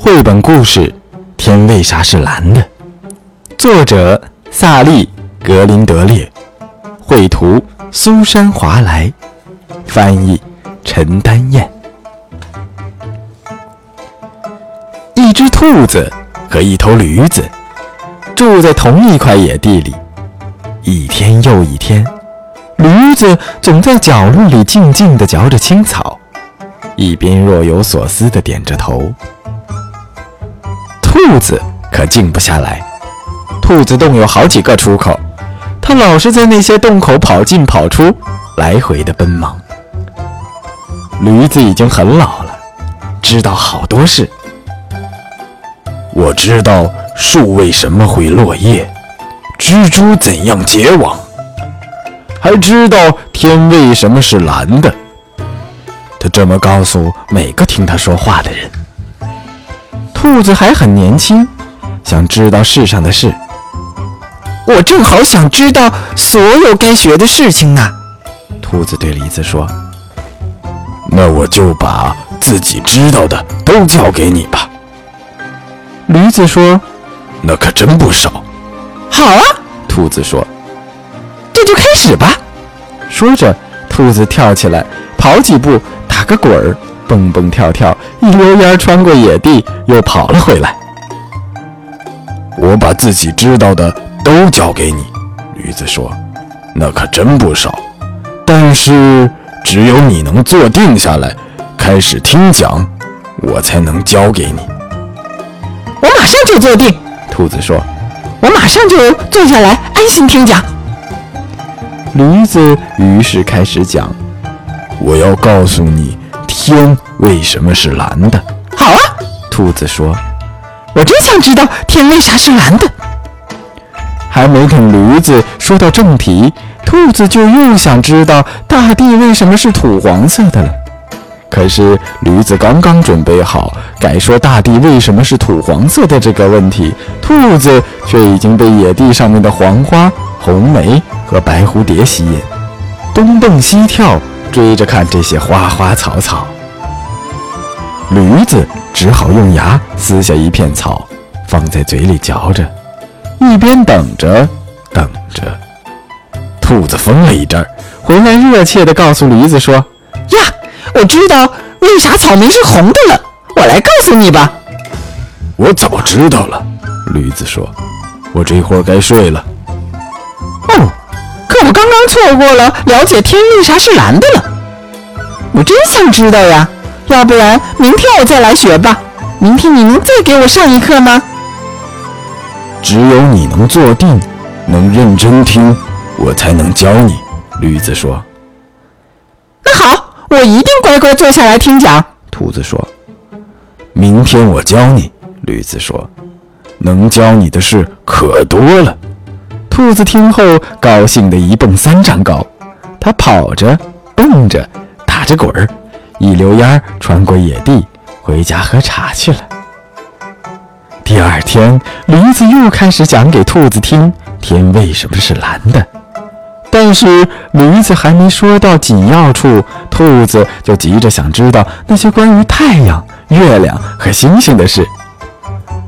绘本故事《天为啥是蓝的》，作者萨利·格林德列，绘图苏珊·华莱，翻译陈丹燕。一只兔子和一头驴子住在同一块野地里，一天又一天，驴子总在角落里静静地嚼着青草，一边若有所思地点着头。兔子可静不下来。兔子洞有好几个出口，它老是在那些洞口跑进跑出，来回的奔忙。驴子已经很老了，知道好多事。我知道树为什么会落叶，蜘蛛怎样结网，还知道天为什么是蓝的。他这么告诉每个听他说话的人。兔子还很年轻，想知道世上的事。我正好想知道所有该学的事情呢。兔子对驴子说：“那我就把自己知道的都教给你吧。”驴子说：“那可真不少。”好啊，兔子说：“这就开始吧。”说着，兔子跳起来，跑几步，打个滚儿。蹦蹦跳跳，一溜烟穿过野地，又跑了回来。我把自己知道的都交给你，驴子说：“那可真不少。但是只有你能坐定下来，开始听讲，我才能教给你。”我马上就坐定，兔子说：“我马上就坐下来，安心听讲。”驴子于是开始讲：“我要告诉你。”天为什么是蓝的？好啊，兔子说：“我真想知道天为啥是蓝的。”还没等驴子说到正题，兔子就又想知道大地为什么是土黄色的了。可是驴子刚刚准备好改说大地为什么是土黄色的这个问题，兔子却已经被野地上面的黄花、红梅和白蝴蝶吸引，东蹦西跳，追着看这些花花草草。驴子只好用牙撕下一片草，放在嘴里嚼着，一边等着，等着。兔子疯了一阵儿，回来热切地告诉驴子说：“呀，我知道为啥草莓是红的了，我来告诉你吧。”我早知道了，驴子说：“我这会儿该睡了。”哦，可我刚刚错过了了解天为啥是蓝的了，我真想知道呀。要不然明天我再来学吧。明天你能再给我上一课吗？只有你能坐定，能认真听，我才能教你。驴子说：“那好，我一定乖乖坐下来听讲。”兔子说：“明天我教你。”驴子说：“能教你的事可多了。”兔子听后高兴得一蹦三丈高，它跑着、蹦着、打着滚儿。一溜烟儿穿过野地，回家喝茶去了。第二天，驴子又开始讲给兔子听天为什么是蓝的。但是驴子还没说到紧要处，兔子就急着想知道那些关于太阳、月亮和星星的事。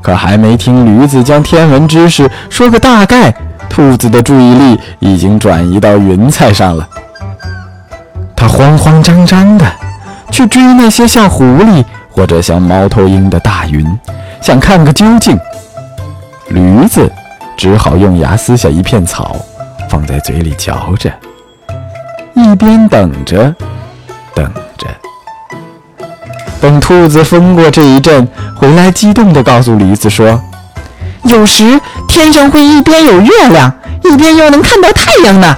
可还没听驴子将天文知识说个大概，兔子的注意力已经转移到云彩上了。它慌慌张张的。去追那些像狐狸或者像猫头鹰的大云，想看个究竟。驴子只好用牙撕下一片草，放在嘴里嚼着，一边等着，等着。等兔子疯过这一阵，回来激动地告诉驴子说：“有时天上会一边有月亮，一边又能看到太阳呢。”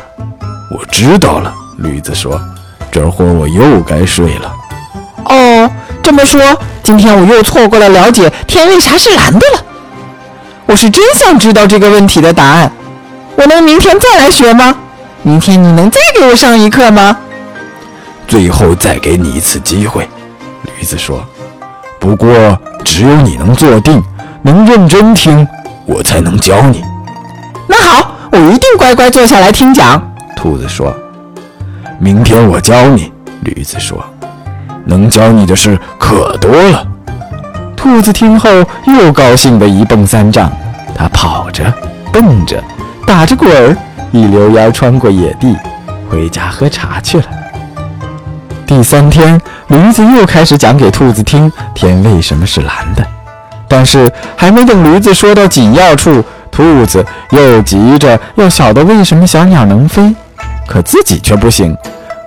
我知道了，驴子说：“这会儿我又该睡了。”哦，这么说，今天我又错过了了解天为啥是蓝的了。我是真想知道这个问题的答案。我能明天再来学吗？明天你能再给我上一课吗？最后再给你一次机会，驴子说。不过只有你能坐定，能认真听，我才能教你。那好，我一定乖乖坐下来听讲。兔子说。明天我教你，驴子说。能教你的事可多了，兔子听后又高兴的一蹦三丈，它跑着、蹦着、打着滚儿，一溜烟穿过野地，回家喝茶去了。第三天，驴子又开始讲给兔子听天为什么是蓝的，但是还没等驴子说到紧要处，兔子又急着要晓得为什么小鸟能飞，可自己却不行，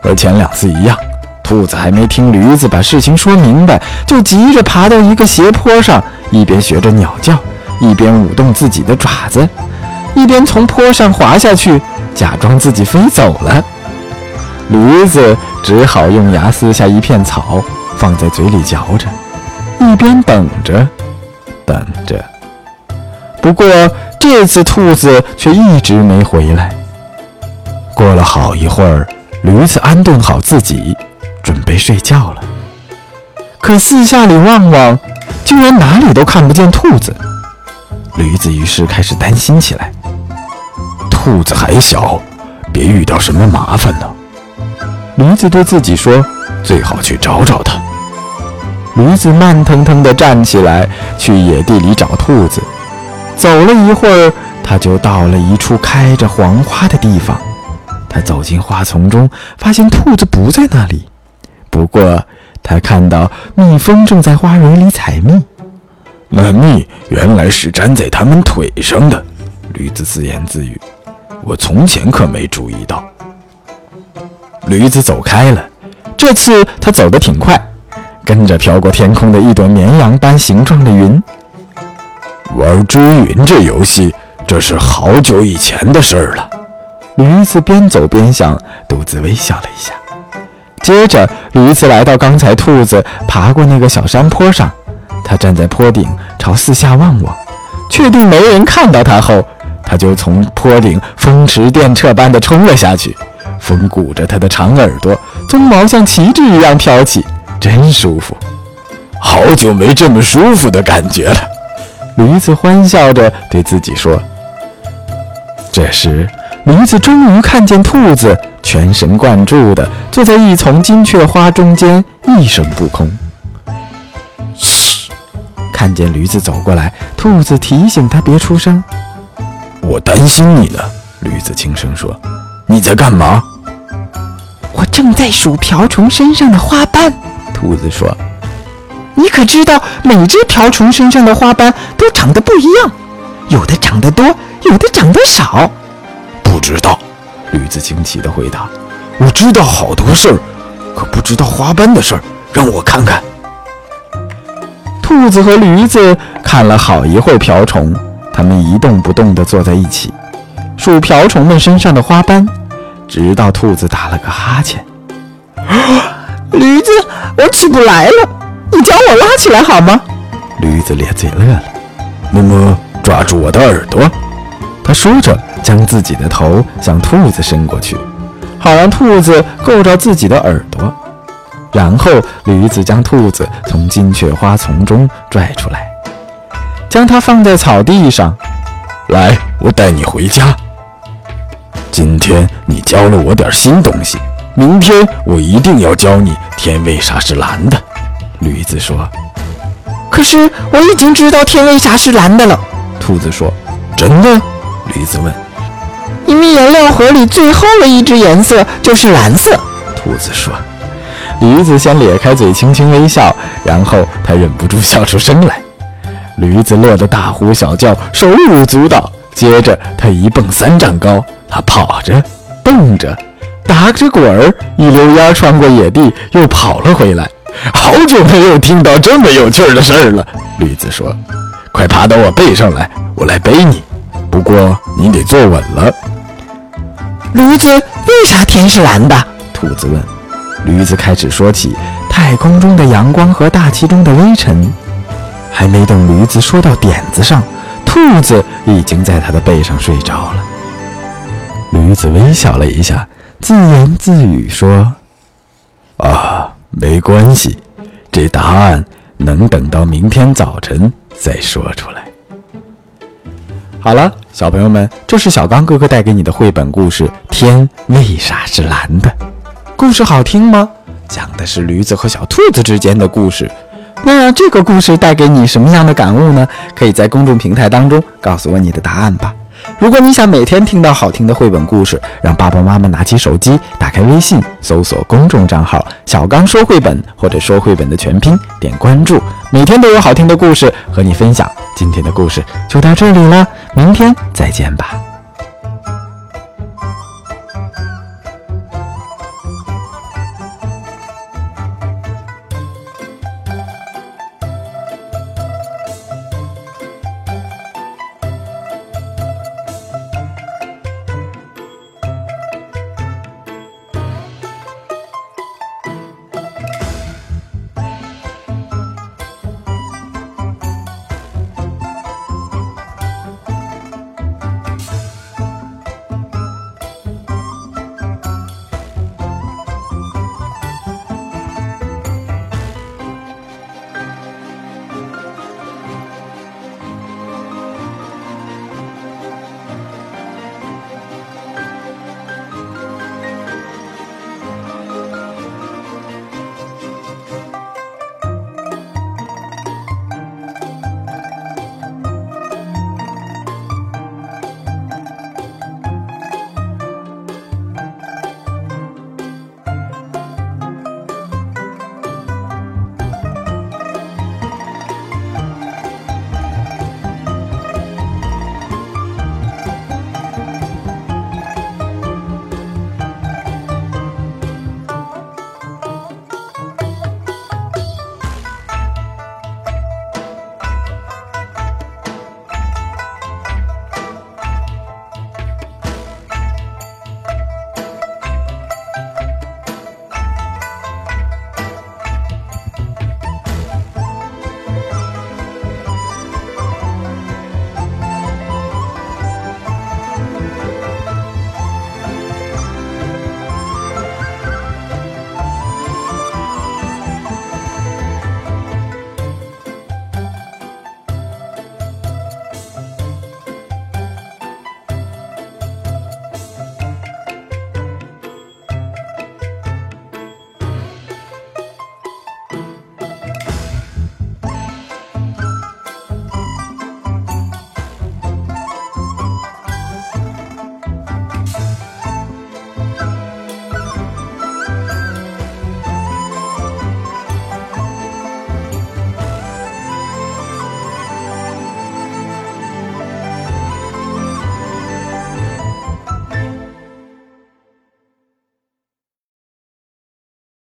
和前两次一样。兔子还没听驴子把事情说明白，就急着爬到一个斜坡上，一边学着鸟叫，一边舞动自己的爪子，一边从坡上滑下去，假装自己飞走了。驴子只好用牙撕下一片草，放在嘴里嚼着，一边等着，等着。不过这次兔子却一直没回来。过了好一会儿，驴子安顿好自己。准备睡觉了，可四下里望望，居然哪里都看不见兔子。驴子于是开始担心起来。兔子还小，别遇到什么麻烦呢。驴子对自己说：“最好去找找它。”驴子慢腾腾地站起来，去野地里找兔子。走了一会儿，他就到了一处开着黄花的地方。他走进花丛中，发现兔子不在那里。不过，他看到蜜蜂正在花蕊里采蜜，那蜜原来是粘在它们腿上的。驴子自言自语：“我从前可没注意到。”驴子走开了，这次他走得挺快，跟着飘过天空的一朵绵羊般形状的云。玩追云这游戏，这是好久以前的事儿了。驴子边走边想，独自微笑了一下。接着，驴子来到刚才兔子爬过那个小山坡上，他站在坡顶朝四下望望，确定没人看到他后，他就从坡顶风驰电掣般的冲了下去。风鼓着他的长耳朵，鬃毛像旗帜一样飘起，真舒服。好久没这么舒服的感觉了，驴子欢笑着对自己说。这时，驴子终于看见兔子。全神贯注地坐在一丛金雀花中间，一声不吭。嘘！看见驴子走过来，兔子提醒他别出声。我担心你呢，驴子轻声说：“你在干嘛？”我正在数瓢虫身上的花瓣。兔子说：“你可知道，每只瓢虫身上的花瓣都长得不一样，有的长得多，有的长得少。”不知道。驴子惊奇地回答：“我知道好多事儿，可不知道花斑的事儿。让我看看。”兔子和驴子看了好一会儿瓢虫，它们一动不动地坐在一起，数瓢虫们身上的花斑，直到兔子打了个哈欠。驴子，我起不来了，你将我拉起来好吗？驴子咧嘴乐了，么么，抓住我的耳朵。他说着。将自己的头向兔子伸过去，好让兔子够着自己的耳朵。然后驴子将兔子从金雀花丛中拽出来，将它放在草地上。来，我带你回家。今天你教了我点新东西，明天我一定要教你天为啥是蓝的。驴子说。可是我已经知道天为啥是蓝的了。兔子说。真的？驴子问。因为颜料盒里最后的一支颜色就是蓝色，兔子说。驴子先咧开嘴，轻轻微笑，然后他忍不住笑出声来。驴子乐得大呼小叫，手舞足蹈。接着他一蹦三丈高，他跑着、蹦着、打着滚儿，一溜烟穿过野地，又跑了回来。好久没有听到这么有趣的事儿了，驴子说。快爬到我背上来，我来背你。不过你得坐稳了。驴子，为啥天是蓝的？兔子问。驴子开始说起太空中的阳光和大气中的微尘。还没等驴子说到点子上，兔子已经在他的背上睡着了。驴子微笑了一下，自言自语说：“啊，没关系，这答案能等到明天早晨再说出来。”好了，小朋友们，这是小刚哥哥带给你的绘本故事《天为啥是蓝的》。故事好听吗？讲的是驴子和小兔子之间的故事。那这个故事带给你什么样的感悟呢？可以在公众平台当中告诉我你的答案吧。如果你想每天听到好听的绘本故事，让爸爸妈妈拿起手机，打开微信，搜索公众账号“小刚说绘本”或者“说绘本”的全拼，点关注，每天都有好听的故事和你分享。今天的故事就到这里了，明天再见吧。